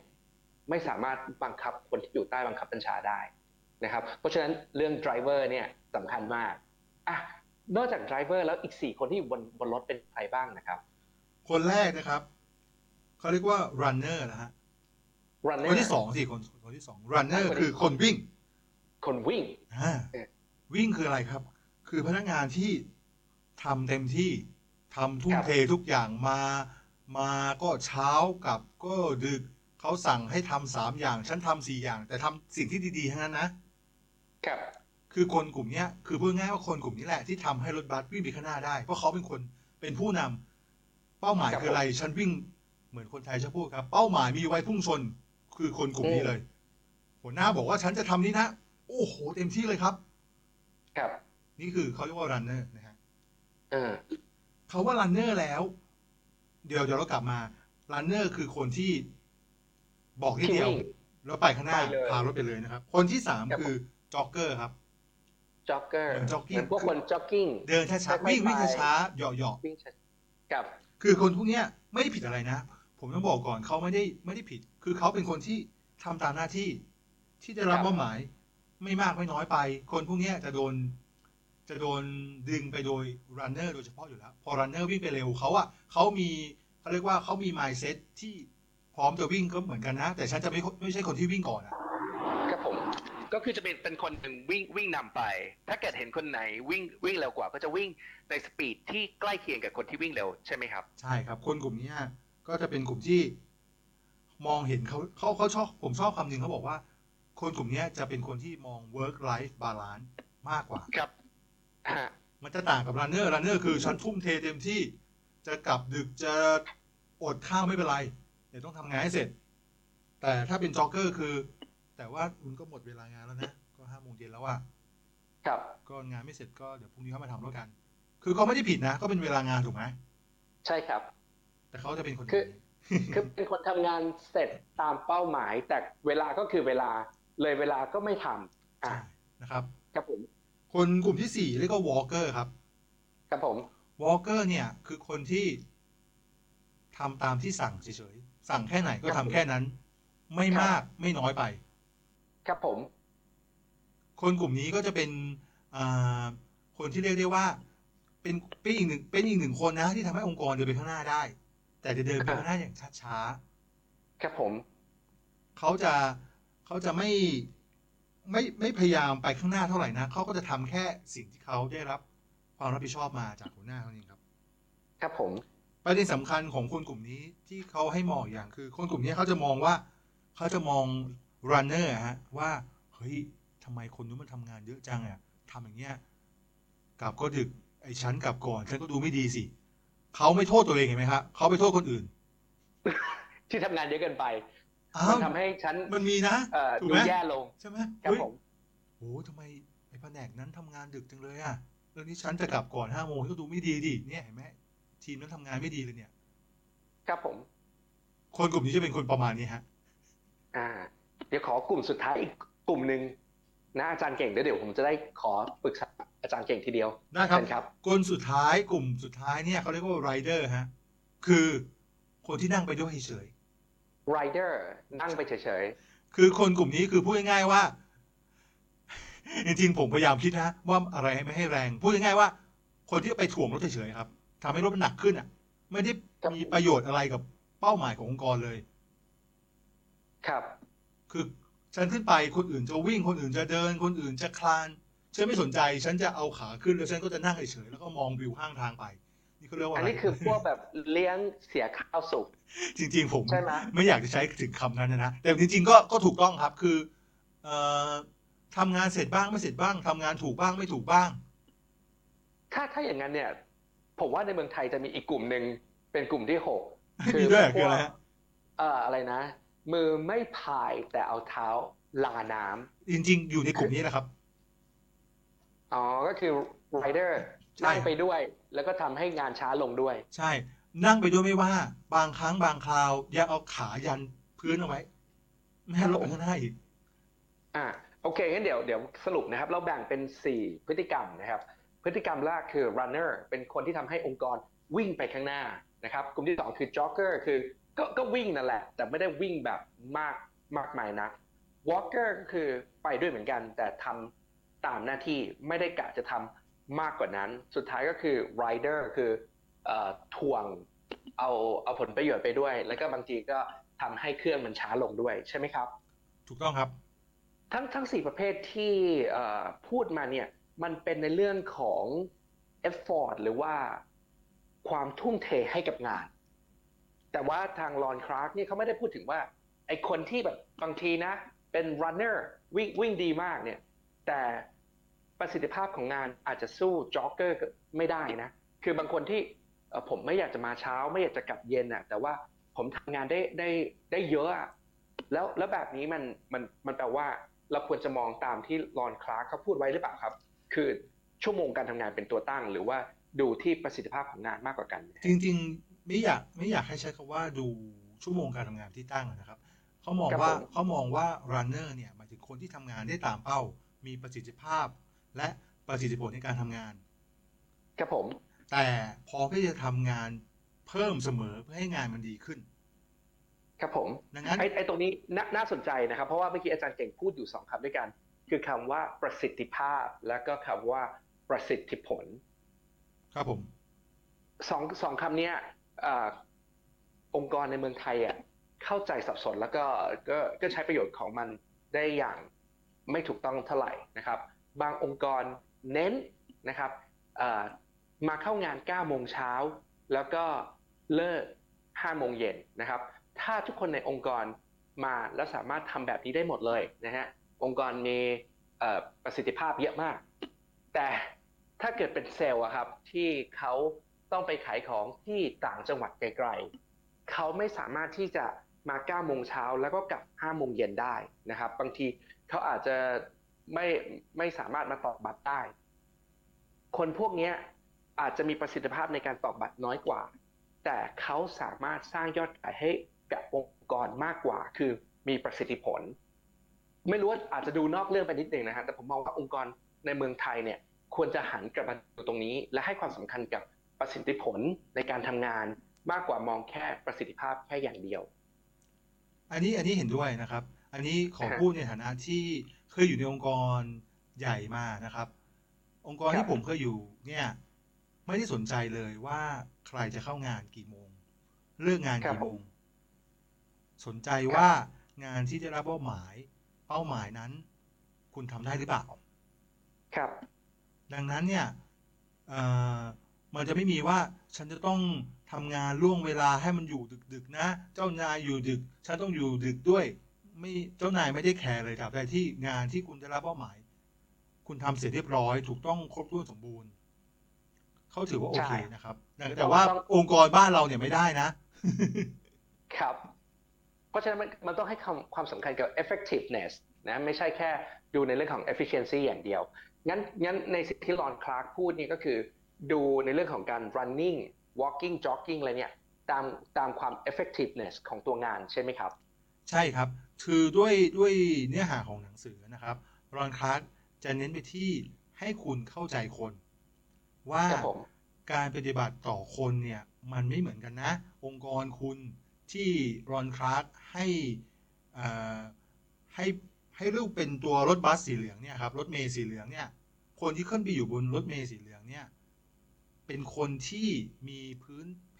ไม่สามารถบังคับคนที่อยู่ใต้บังคับบัญชาได้นะครับเพราะฉะนั้นเรื่อง driver เนี่ยสำคัญมากอะนอกจาก driver แล้วอีกสี่คนที่อยู่บนบนรถเป็นใครบ้างนะครับ คนแรกนะครับเขาเรียกว่า runner นะฮะ runner คนที่สองสิคนคนที่สอง runner คนที่คือคนวิ่ง คนวิ่งอ่าเออวิ่งคืออะไรครับ คือพนักงานที่ทำเต็มที่ทำทุ่มเททุกอย่างมา มาก็เช้ากลับก็ดึก เขาสั่งให้ทำสามอย่าง ฉันทำสี่อย่าง แต่ทำสิ่งที่ดีๆทั้งนั้นนะครับ คือคนกลุ่มเนี้ยคือพูดง่ายๆว่าคนกลุ่มนี้แหละที่ทำให้รถบัสวิ่งไปข้างหน้าได้ เพราะเขาเป็นคนเป็นผู้นำเป้าหมายครับคืออะไรฉันวิ่งเหมือนคนไทยชอบพูดครับ เป้าหมายมีไว้พุ่งชน คือคนกลุ่มนี้อืมเลย หัวหน้าบอกว่าฉันจะทำนี่นะ โอ้โห เต็มที่เลยครับ ครับ นี่คือเขาเรียกว่า runner นะฮะเออเขาว่า runner แล้ว เดี๋ยวเดี๋ยวเรากลับมา runner คือคนที่ บอกนิดที่เดียววิ่งแล้วไปข้างหน้าไปเลยพารถไปเลยนะครับ คนที่สามครับคือ jogger ครับจ็อกเกอร์เหมือน jogging เหมือนพวกคนจ็อกกิ้งเดินช้าค่อยๆๆวิ่งวิ่งไปช้าๆเหยาะเหาะวิ่งช้ากับ คือคนพวกเนี้ยไม่ได้ผิดอะไรนะ ผมต้องบอกก่อนเขาไม่ได้ไม่ได้ผิด คือเขาเป็นคนที่ทำตามหน้าที่ ที่ได้รับครับมอบหมาย ไม่มากไม่น้อยไป คนพวกเนี้ยจะโดน จะโดนดึงไปโดย runner โดยเฉพาะอยู่แล้ว พอ runner วิ่งไปเร็วเขาอะเขามีเขาเรียกว่าเขามี mindset ที่ พร้อมจะวิ่งก็เหมือนกันนะ แต่ฉันจะไม่ไม่ใช่คนที่วิ่งก่อนอะครับผมก็คือจะเป็นเป็นคนหนึ่งวิ่งวิ่งนำไป ถ้าเกิดเห็นคนไหนวิ่งวิ่งเร็วกว่าก็จะวิ่งในสปีดที่ใกล้เคียงกับคนที่วิ่งเร็วใช่ไหมครับ ใช่ครับ คนกลุ่มเนี้ยก็จะเป็นกลุ่มที่มองเห็นเขาเขาเขาชอบผมชอบคำหนึ่งเขาบอกว่า คนกลุ่มเนี้ยจะเป็นคนที่มอง work life balance มากกว่าครับฮะมันจะต่างกับ runner runner คือฉันทุ่มเทเต็มที่ จะกลับดึกจะอดข้าวไม่เป็นไร เดี๋ยวต้องทำงานให้เสร็จ แต่ถ้าเป็น jogger คือ แต่ว่ามันก็หมดเวลางานแล้วนะ ก็ห้าโมงเย็นแล้วอะครับ ก็งานไม่เสร็จก็เดี๋ยวพรุ่งนี้เข้ามาทำแล้วกัน คือเขาไม่ได้ผิดนะ ก็เป็นเวลางานถูกไหมใช่ครับ แต่เขาจะเป็นคนคือนี้คือเป็นคนทำงานเสร็จตามเป้าหมาย แต่เวลาก็คือเวลาเลยเวลาก็ไม่ทำอะใช่นะครับ ครับผม คนกลุ่มที่สี่เรียกว่า walker ครับ ครับผม walker เนี่ย คือคนที่ทำตามที่สั่งเฉยๆ สั่งแค่ไหนก็ทำแค่นั้น ไม่มากไม่น้อยไป ครับผม คนกลุ่มนี้ก็จะเป็นอ่าคนที่เรียกได้ว่า เป็นเป็นอีกหนึ่งเป็นอีกหนึ่งคนนะ ที่ทำให้องค์กรเดินไปข้างหน้าได้ แต่จะเดินไปข้างหน้าอย่างช้าครับผมๆเขาจะเขาจะไม่ไม่ไม่พยายามไปข้างหน้าเท่าไหร่นะเขาก็จะทำแค่สิ่งที่เขาได้รับความรับผิดชอบมาจากหัวหน้าเขาเองครับ ครับผม ประเด็นสำคัญของคนกลุ่มนี้ที่เขาให้มองอย่างคือ คนกลุ่มนี้เขาจะมองว่าเขาจะมอง runner อะฮะว่า เฮ้ยทำไมคนนู้นมันทำงานเยอะจังอะทำอย่างเงี้ยกลับก็ดึกไอ้ฉันกลับก่อน ฉันก็ดูไม่ดีสิเขาไม่โทษตัวเองเห็นไหมครับเขาไปโทษคนอื่น ที่ทำงานเยอะเกินไปอ้ามัวนทำให้ฉันมันมีนะเอ่อถูกดูไหมแย่ลงใช่ไหมครับเฮ้ยผมโอ้ทำไมไอ้แผนกนั้นทำงานดึกจังเลยอะเรื่องนี้ฉันจะกลับก่อนห้าโมงก็ดูไม่ดีดิเนี่ยเห็นไหม ทีมนั้นทำงานไม่ดีเลยเนี่ย ครับผม คนกลุ่มนี้จะเป็นคนประมาณนี้ฮะ อ่า เดี๋ยวขอกลุ่มสุดท้ายอีกกลุ่มหนึ่งนะอาจารย์เก่งเดี๋ยวเดี๋ยวผมจะได้ขอปรึกษาอาจารย์เก่งทีเดียวได้ครับเชิญครับคนสุดท้ายกลุ่มสุดท้ายเนี่ยเขาเรียกว่า rider ฮะ คือคนที่นั่งไปด้วยเฉย rider นั่งไปเฉยๆ คือคนกลุ่มนี้คือพูดง่ายๆว่า จริงๆผมพยายามคิดนะ ว่าอะไรไม่ให้แรง พูดง่ายๆว่า คนที่ไปถ่วงรถเฉยๆครับ ทำให้รถมันหนักขึ้นอะ ไม่ได้มีประโยชน์อะไรกับเป้าหมายขององค์กรเลยๆครับ คือฉันขึ้นไปคนอื่นจะวิ่งคนอื่นจะเดิน คนอื่นจะคลานฉันไม่สนใจ ฉันจะเอาขาขึ้นแล้วฉันก็จะนั่งเฉยๆแล้วก็มองวิวข้างทางไป นี่เขาเรียกว่าอัอะนไรนี้คือพวกแบบเลี้ยงเสียข้าวสุกจริง ๆ ผมใช่ไหมไม่อยากจะใช้ถึงคำนั้นนะนะแต่จริง ๆ ก็ก็ถูกต้องครับคือเอ่อทำงานเสร็จบ้างไม่เสร็จบ้างทำงานถูกบ้างไม่ถูกบ้าง ถ้าถ้าอย่างนั้นเนี่ย ผมว่าในเมืองไทยจะมีอีกกลุ่มหนึ่งเป็นกลุ่มที่หกมีด้วยเหรอคืออะไรฮะเอ่ออะไรนะ มือไม่พายแต่เอาเท้าลาน้ำจริง ๆ อยู่ในกลุ่มนี้แหละครับอ๋อก็คือ rider ใช่นั่งไปด้วย แล้วก็ทำให้งานช้าลงด้วย ใช่ นั่งไปด้วยไม่ว่า บางครั้งบางคราวอย่าเอาขายันพื้นเอาไว้ไม่ให้รถไปข้างหน้าอีกอ่าโอเคงั้นเดี๋ยวเดี๋ยวสรุปนะครับ เราแบ่งเป็น4พฤติกรรมนะครับ พฤติกรรมแรกคือ runner เป็นคนที่ทำให้องค์กรวิ่งไปข้างหน้านะครับ กลุ่มที่ 2 คือ jogger คือก็ก็วิ่งนั่นแหละ แต่ไม่ได้วิ่งแบบมากมากมายนะ walker ก็คือไปด้วยเหมือนกัน แต่ทำตามหน้าที่ไม่ได้กะจะทำมากกว่านั้น สุดท้ายก็คือ rider คือเอ่อทวงเอาเอาผลประโยชน์ไปด้วย แล้วก็บางทีก็ทำให้เครื่องมันช้าลงด้วยใช่ไหมครับ ถูกต้องครับ ทั้งทั้งสี่ประเภทที่เอ่อพูดมาเนี่ย มันเป็นในเรื่องของ effort หรือว่าความทุ่มเทให้กับงาน แต่ว่าทางลอนคราร์กเนี่ยเขาไม่ได้พูดถึงว่าไอคนที่แบบบางทีนะ เป็น runner วิ่งวิ่งดีมากเนี่ย แต่ประสิทธิภาพของงานอาจจะสู้จ็อกเกอร์ไม่ได้นะ คือบางคนที่ผมไม่อยากจะมาเช้า ไม่อยากจะกลับเย็นอะแต่ว่าผมทำงานได้ได้ได้เยอะอะแล้วแล้วแบบนี้มันมันมันแปลว่าเราควรจะมองตามที่ลอนคลาร์กเขาพูดไว้หรือเปล่าครับ คือชั่วโมงการทำงานเป็นตัวตั้ง หรือว่าดูที่ประสิทธิภาพของงานมากกว่ากัน จริง ๆ ไม่อยากไม่อยากให้ใช้คำว่าดูชั่วโมงการทำงานที่ตั้งนะครับเขามองครับว่าผมเขามองว่า runner เนี่ยหมายถึงคนที่ทำงานได้ตามเป้า มีประสิทธิภาพ และประสิทธิผลในการทำงานครับผม แต่พร้อมที่จะทำงานเพิ่มเสมอเพื่อให้งานมันดีขึ้น ครับผมดังนั้นไอ้ไอ้ตรงนี้นาน่าสนใจนะครับ เพราะว่าเมื่อกี้อาจารย์เก่งพูดอยู่สองคำด้วยกัน คือคำว่าประสิทธิภาพ แล้วก็คำว่าประสิทธิผล ครับผมสองสองคำเนี้ยอ่าองค์กรในเมืองไทยอะเข้าใจสับสนแล้วก็ก็ก็ใช้ประโยชน์ของมันได้อย่างไม่ถูกต้องเท่าไหร่นะครับ บางองค์กรเน้นนะครับอ่ามาเข้างาน 9 โมงเช้า แล้วก็เลิก 5 โมงเย็นนะครับ ถ้าทุกคนในองค์กรมาแล้วสามารถทำแบบนี้ได้หมดเลยนะฮะ องค์กรมีประสิทธิภาพเยอะมาก แต่ถ้าเกิดเป็นเซลล์อะครับที่เขาต้องไปขายของที่ต่างจังหวัดไกลๆเขาไม่สามารถที่จะมา9โมงเช้าแล้วก็กลับ5โมงเย็นได้นะครับ บางทีเขาอาจจะไม่ไม่สามารถมาตอกบัตรได้ คนพวกนี้อาจจะมีประสิทธิภาพในการตอกบัตรน้อยกว่า แต่เขาสามารถสร้างยอดขายให้กับองค์กรมากกว่า คือมีประสิทธิผล ไม่รู้ว่าอาจจะดูนอกเรื่องไปนิดนึงนะฮะแต่ผมมองว่าองค์กรในเมืองไทยเนี่ยควรจะหันกลับมาดูตรงนี้ และให้ความสำคัญกับประสิทธิผลในการทำงานมากกว่ามองแค่ประสิทธิภาพแค่อย่างเดียว อันนี้อันนี้เห็นด้วยนะครับ อันนี้ขออ่าฮะพูดในฐานะที่เคยอยู่ในองค์กรใหญ่มานะครับ องค์กรครับที่ผมเคยอยู่เนี่ยไม่ได้สนใจเลยว่าใครจะเข้างานกี่โมง เลิกงานกี่โมง สนใจว่างานที่ได้รับเป้าหมาย เป้าหมายนั้น คุณทำได้หรือเปล่า ครับ ดังนั้นเนี่ยเอ่อมันจะไม่มีว่าฉันจะต้องทำงานล่วงเวลาให้มันอยู่ดึก ๆ นะ เจ้านายอยู่ดึก ฉันต้องอยู่ดึกด้วย ไม่เจ้านายไม่ได้แคร์เลยครับแต่ที่งานที่คุณได้รับเป้าหมาย คุณทำเสร็จเรียบร้อย ถูกต้องครบถ้วนสมบูรณ์เขาถือว่าโอเคใช่นะครับแต่ว่าองค์กรบ้านเราเนี่ยไม่ได้นะ ครับ เพราะฉะนั้นมันมันต้องให้ความความสำคัญกับ effectiveness นะไม่ใช่แค่ดูในเรื่องของ efficiency อย่างเดียว งั้นงั้นในสิ่งที่ลอนคลาร์กพูดนี่ก็คือ ดูในเรื่องของการ running walking jogging อะไรเนี่ยตามตามความ effectiveness ของตัวงานใช่ไหมครับ ใช่ครับ คือด้วยด้วยเนื้อหาของหนังสือนะครับรอนคลาร์กจะเน้นไปที่ให้คุณเข้าใจคน ว่าครับผมการปฏิบัติต่อคนเนี่ย มันไม่เหมือนกันนะ องค์กรคุณ ที่รอนคลาร์กให้ให้ให้รูปเป็นตัวรถบัสสีเหลืองเนี่ยครับรถเมล์สีเหลืองเนี่ยคนที่ขึ้นไปอยู่บนรถเมล์สีเหลืองเนี่ยเป็นคนที่มีพื้นเพ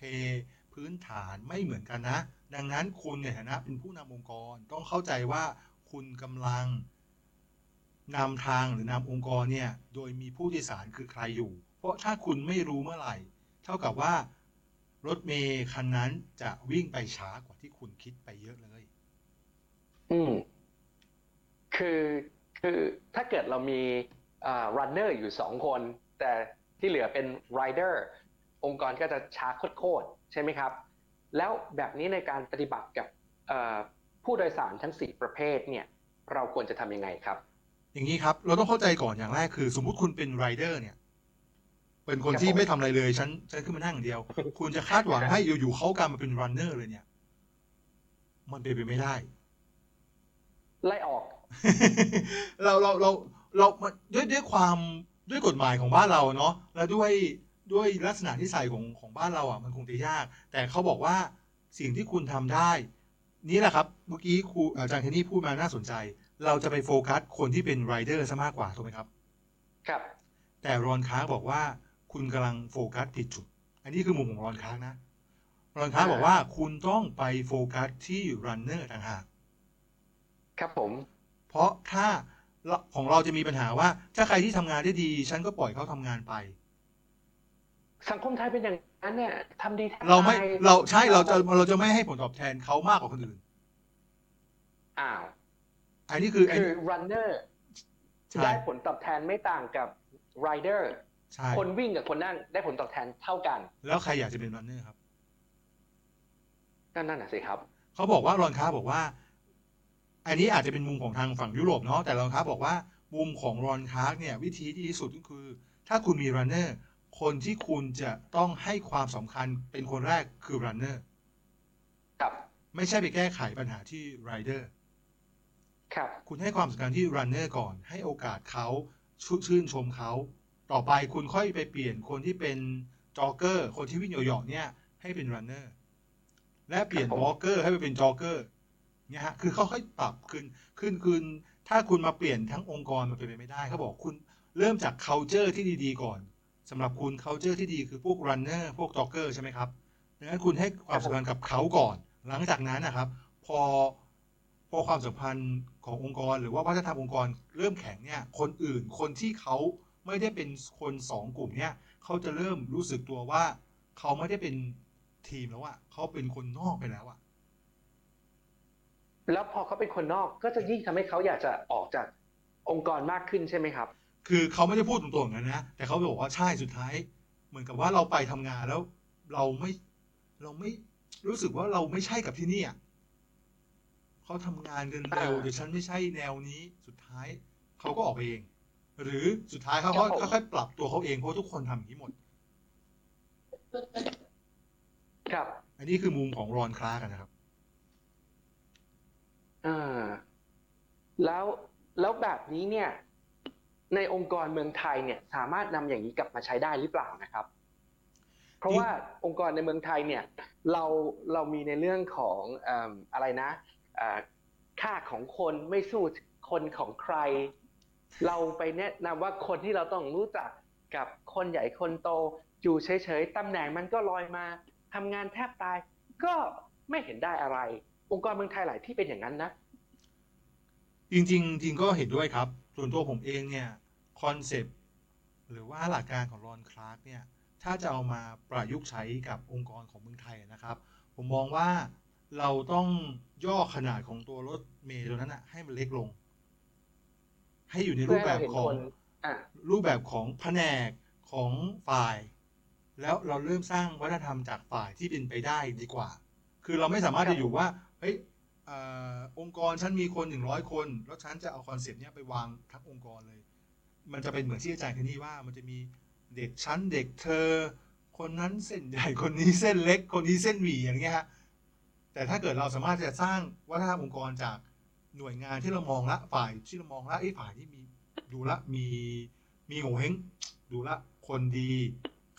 พื้นฐานไม่เหมือนกันนะ ดังนั้นคุณในฐานะเป็นผู้นำองค์กรต้องเข้าใจว่าคุณกำลังนำทางหรือนำองค์กรเนี่ยโดยมีผู้โดยสารคือใครอยู่ เพราะถ้าคุณไม่รู้เมื่อไหร่ เท่ากับว่า รถเมย์คันนั้นจะวิ่งไปช้ากว่าที่คุณคิดไปเยอะเลย อืมคือคือถ้าเกิดเรามีอ่า runner อยู่สองคน แต่ที่เหลือเป็น rider องค์กรก็จะช้าโคตรๆใช่ไหมครับ แล้วแบบนี้ในการปฏิบัติกับเอ่อผู้โดยสารทั้ง 4 ประเภทเนี่ย เราควรจะทำยังไงครับ อย่างนี้ครับ เราต้องเข้าใจก่อนอย่างแรกคือ สมมุติคุณเป็นไรเดอร์เนี่ย เป็นคนครับที่ผมไม่ทำอะไรเลย ฉันฉันขึ้นมานั่งอย่างเดียว คุณจะคาดหวังให้อยู่ๆเขากลายมาเป็นรันเนอร์เลยเนี่ย มันเป็นไปไม่ได้ ไล่ออก เราเราเราเรามันด้วยด้วยความด้วยกฎหมายของบ้านเราเนาะแล้วด้วยด้วยลักษณะนิสัยของของบ้านเราอะ มันคงจะยาก แต่เขาบอกว่าสิ่งที่คุณทำได้ นี่แหละครับ เมื่อกี้ครูอาจารย์เคนนี่พูดมาน่าสนใจ เราจะไปโฟกัสคนที่เป็นไรเดอร์ซะมากกว่าถูกไหมครับ ครับ แต่รอนค้างบอกว่า คุณกำลังโฟกัสผิดจุด อันนี้คือมุมของรอนค้างนะรอนค้างบอกว่าคุณต้องไปโฟกัสที่รันเนอร์ต่างหาก ครับผม เพราะถ้าเราของเราจะมีปัญหาว่า ถ้าใครที่ทำงานได้ดี ฉันก็ปล่อยเขาทำงานไป สังคมไทยเป็นอย่างนั้นเนี่ยทำดีแทบเราไม่ตยเราใช่เราจะเราจะไม่ให้ผลตอบแทนเขามากกว่าคนอื่นอ้าวอันนี้คือไอ้คือ runner ใช่ได้ผลตอบแทนไม่ต่างกับ rider ใช่ คนวิ่งกับคนนั่งได้ผลตอบแทนเท่ากัน แล้วใครอยากจะเป็นรันเนอร์ครับก็นั่นน่ะสิครับ เขาบอกว่ารอนค้าบอกว่า อันนี้อาจจะเป็นมุมของทางฝั่งยุโรปเนาะแต่รอนค้าบอกว่ามุมของรอนคลาร์กเนี่ยวิธีที่ดีที่สุดก็คือ ถ้าคุณมี runner คนที่คุณจะต้องให้ความสำคัญเป็นคนแรกคือ runner ครับไม่ใช่ไปแก้ไขปัญหาที่ไรเดอร์ครับคุณให้ความสำคัญที่ runner ก่อน ให้โอกาสเขาชชื่นชมเขา ต่อไปคุณค่อยไปเปลี่ยนคนที่เป็น jogger คนที่วิ่งเหยาะๆเนี่ย ให้เป็น runner และเปลี่ยนครับผม walker ให้ไปเป็น joggerเนี่ยฮะคือเขาค่อยปรับขึ้นขึ้นขึ้นถ้าคุณมาเปลี่ยนทั้งองค์กรมันเป็นไปไม่ได้เขาบอกคุณเริ่มจาก culture ที่ดี ๆ ก่อนสำหรับคุณ culture ที่ดีคือพวก runner พวก jogger ใช่ไหมครับดังนั้นคุณให้ความสำคัญกับเขาก่อน หลังจากนั้นนะครับ พอพอความสัมพันธ์ขององค์กร หรือว่าวัฒนธรรมองค์กรเริ่มแข็งเนี่ย คนอื่นคนที่เขา ไม่ได้เป็นคนสองกลุ่มเนี่ยเขาจะเริ่มรู้สึกตัวว่า เขาไม่ได้เป็นทีมแล้วอะเขาเป็นคนนอกไปแล้วอะแล้วพอเขาเป็นคนนอกก็จะยิ่งทำให้เขาอยากจะออกจากองค์กรมากขึ้นใช่ไหมครับ คือเขาไม่ได้พูดตรงๆอย่างนั้นนะแต่เขาบอกว่าใช่สุดท้าย เหมือนกับว่าเราไปทำงานแล้ว เราไม่เราไม่รู้สึกว่าเราไม่ใช่กับที่นี่อะเขาทำงานกันเร็วอ่าแต่ฉันไม่ใช่แนวนี้สุดท้าย เขาก็ออกไปเอง หรือสุดท้ายเขาครับผมค่อยๆปรับตัวเขาเองเพราะทุกคนทำอย่างนี้หมด ครับ อันนี้คือมุมของรอนคลาร์กนะครับ อ่า แล้วแล้วแบบนี้เนี่ย ในองค์กรเมืองไทยเนี่ย สามารถนำอย่างนี้กลับมาใช้ได้หรือเปล่านะครับ เพราะว่าองค์กรในเมืองไทยเนี่ย เราเรามีในเรื่องของเอิ่มอะไรนะอ่าค่าของคนไม่สู้คนของใคร เราไปแนะนำว่าคนที่เราต้องรู้จักกับคนใหญ่คนโต อยู่เฉยๆตำแหน่งมันก็ลอยมาทำงานแทบตาย ก็ไม่เห็นได้อะไร องค์กรเมืองไทยหลายที่เป็นอย่างนั้นนะ จริงๆจริงก็เห็นด้วยครับ ส่วนตัวผมเองเนี่ย concept หรือว่าหลักการของรอนคลาร์กเนี่ยถ้าจะเอามาประยุกต์ใช้กับองค์กรของเมืองไทยนะครับ ผมมองว่าเราต้องย่อขนาดของตัวรถเมล์ตัวนั้นนะให้มันเล็กลง ให้อยู่ในรูปแบบของอะรูปแบบของแผนกของฝ่าย แล้วเราเริ่มสร้างวัฒนธรรมจากฝ่ายที่เป็นไปได้ดีกว่า คือเราไม่สามารถครับจะอยู่ว่าเฮ้ยเอ่อองค์กรฉันมีคนหนึ่งร้อยคน แล้วฉันจะเอาคอนเซปต์เนี้ยไปวางทั้งองค์กรเลย มันจะเป็นเหมือนที่อาจารย์คนนี้ว่า มันจะมีเด็กชั้นเด็กเธอ คนนั้นเส้นใหญ่คนนี้เส้นเล็ก คนนี้เส้นหมี่อย่างเงี้ยฮะแต่ถ้าเกิดเราสามารถจะสร้างวัฒนธรรมองค์กรจาก หน่วยงานที่เรามองละฝ่ายที่เรามองละไอ้ฝ่ายที่มีดูละมีมีโงเฮงดูละคนดี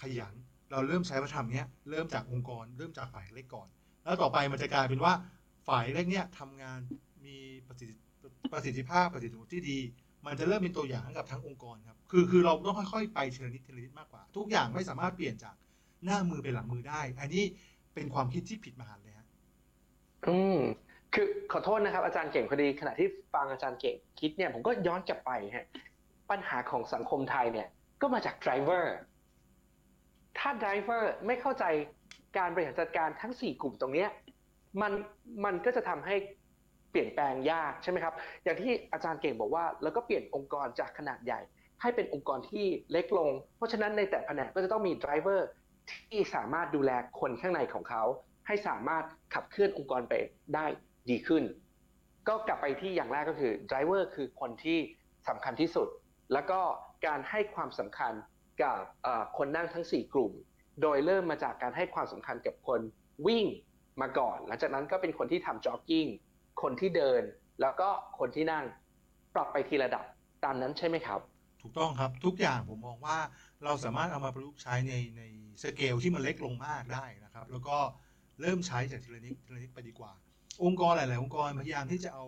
ขยัน เราเริ่มใช้วัฒนธรรมเนี้ยเริ่มจากองค์กร เริ่มจากฝ่ายเล็กก่อน แล้วต่อไปมันจะกลายเป็นว่าฝ่ายเล็กเนี่ยทำงานมีประสิทธิประสิทธิภาพประสิทธิผลที่ดี มันจะเริ่มเป็นตัวอย่างให้กับทั้งองค์กรครับคือคือเราต้องค่อยๆไปทีละนิดทีละนิดมากกว่า ทุกอย่างไม่สามารถเปลี่ยนจากหน้ามือเป็นหลังมือได้ อันนี้เป็นความคิดที่ผิดมหันต์เลยฮะอืม คือขอโทษนะครับอาจารย์เก่งพอดีขณะที่ฟังอาจารย์เก่งคิดเนี่ยผมก็ย้อนกลับไปฮะปัญหาของสังคมไทยเนี่ยก็มาจาก driver ถ้า driver ไม่เข้าใจการบริหารจัดการทั้ง 4 กลุ่มตรงเนี้ยมันมันก็จะทำให้เปลี่ยนแปลงยากใช่ไหมครับ อย่างที่อาจารย์เก่งบอกว่า แล้วก็เปลี่ยนองค์กรจากขนาดใหญ่ ให้เป็นองค์กรที่เล็กลง เพราะฉะนั้นในแต่แผนกก็จะต้องมี driver ที่สามารถดูแลคนข้างในของเขา ให้สามารถขับเคลื่อนองค์กรไปได้ ดีขึ้น ก็กลับไปที่อย่างแรกก็คือ driver คือคนที่สำคัญที่สุด แล้วก็การให้ความสำคัญกับคนนั่งทั้ง 4 กลุ่ม โดยเริ่มมาจากการให้ความสำคัญกับคนวิ่งมาก่อน หลังจากนั้นก็เป็นคนที่ทำจ็อกกิ้งคนที่เดิน แล้วก็คนที่นั่งปรับไปทีละดับตามนั้นใช่ไหมครับ ถูกต้องครับทุกอย่างผมมองว่าเราสามารถเอามาประยุกต์ใช้ในในสเกลที่มันเล็กลงมากได้นะครับ แล้วก็เริ่มใช้จากทีละนิดทีละนิดไปดีกว่า องค์กรหลาย ๆ องค์กรพยายามที่จะเอา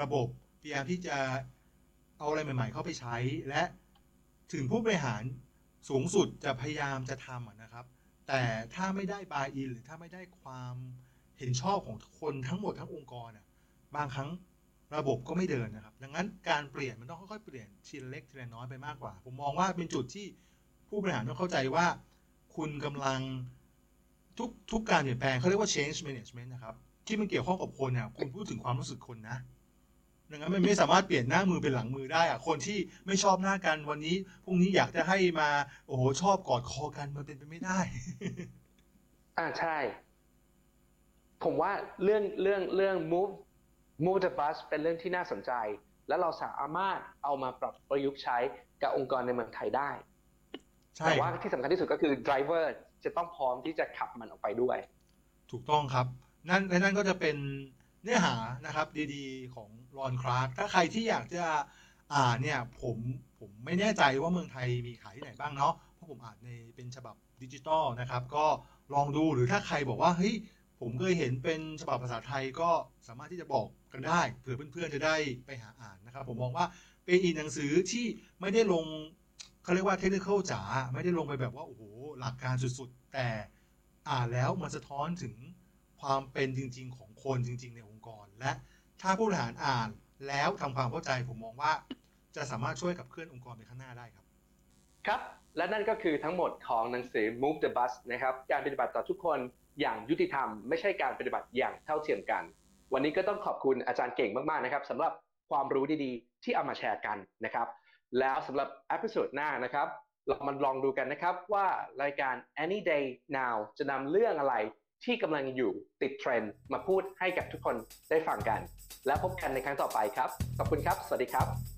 ระบบพยายามที่จะเอาอะไรใหม่ ๆ เข้าไปใช้ และถึงผู้บริหารสูงสุดจะพยายามจะทำนะครับ แต่ถ้าไม่ได้บายอินหรือถ้าไม่ได้ความเห็นชอบของคนทั้งหมดทั้งองค์กรบางครั้งระบบก็ไม่เดินนะครับ ดังนั้นการเปลี่ยนมันต้องค่อยๆเปลี่ยนทีละเล็กทีละน้อยไปมากกว่า ผมมองว่าเป็นจุดที่ผู้บริหารต้องเข้าใจว่า คุณกำลังทุกทุกการเปลี่ยนแปลงเขาเรียกว่า change management นะครับ ที่มันเกี่ยวข้องกับคนเนี่ยคุณพูดถึงความรู้สึกคนนะดังนั้นมันไม่สามารถเปลี่ยนหน้ามือเป็นหลังมือได้อะคนที่ไม่ชอบหน้ากันวันนี้พรุ่งนี้อยากจะให้มา โอ้โหชอบกอดคอกันมันเป็นไปไม่ได้ อ่าใช่ ผมว่าเรื่องเรื่องเรื่อง move move the bus เป็นเรื่องที่น่าสนใจ และเราสามารถเอามาปรับประยุกต์ใช้กับองค์กรในเมืองไทยได้ใช่แต่ว่าที่สำคัญที่สุดก็คือ driver จะต้องพร้อมที่จะขับมันออกไปด้วย ถูกต้องครับ นั่นและนั่นก็จะเป็นเนื้อหานะครับดีๆ ของรอนคลาร์กถ้าใครที่อยากจะอ่านเนี่ยผมผมไม่แน่ใจว่าเมืองไทยมีขายที่ไหนบ้างเนาะเพราะผมอ่านในเป็นฉบับดิจิตอลนะครับ ก็ลองดูหรือถ้าใครบอกว่าเฮ้ยผมเคยเห็นเป็นฉบับภาษาไทยก็สามารถที่จะบอกกันได้เผื่อเพื่อนๆจะได้ไปหาอ่านนะครับ ผมมองว่าเป็นอีกหนังสือที่ไม่ได้ลงเขาเรียกว่าเทคนิคจ๋าไม่ได้ลงไปแบบว่าโอ้โหหลักการสุดๆ แต่อ่านแล้วมันสะท้อนถึง ความเป็นจริง ๆ ของคนจริง ๆ ในองค์กร และถ้าผู้บริหารอ่านแล้วทำความเข้าใจผมมองว่า จะสามารถช่วยขับเคลื่อนองค์กรไปข้างหน้าได้ครับครับ และนั่นก็คือทั้งหมดของหนังสือ Move the Bus นะครับการปฏิบัติต่อทุกคนอย่างยุติธรรม ไม่ใช่การปฏิบัติอย่างเท่าเทียมกัน วันนี้ก็ต้องขอบคุณอาจารย์เก่งมากๆนะครับสำหรับความรู้ดีๆ ที่เอามาแชร์กันนะครับ แล้วสำหรับ episode หน้านะครับ เรามาลองดูกันนะครับว่ารายการ Any Day Now จะนำเรื่องอะไร ที่กำลังอยู่ติดเทรนด์มาพูดให้กับทุกคนได้ฟังกัน แล้วพบกันในครั้งต่อไปครับ ขอบคุณครับ สวัสดีครับ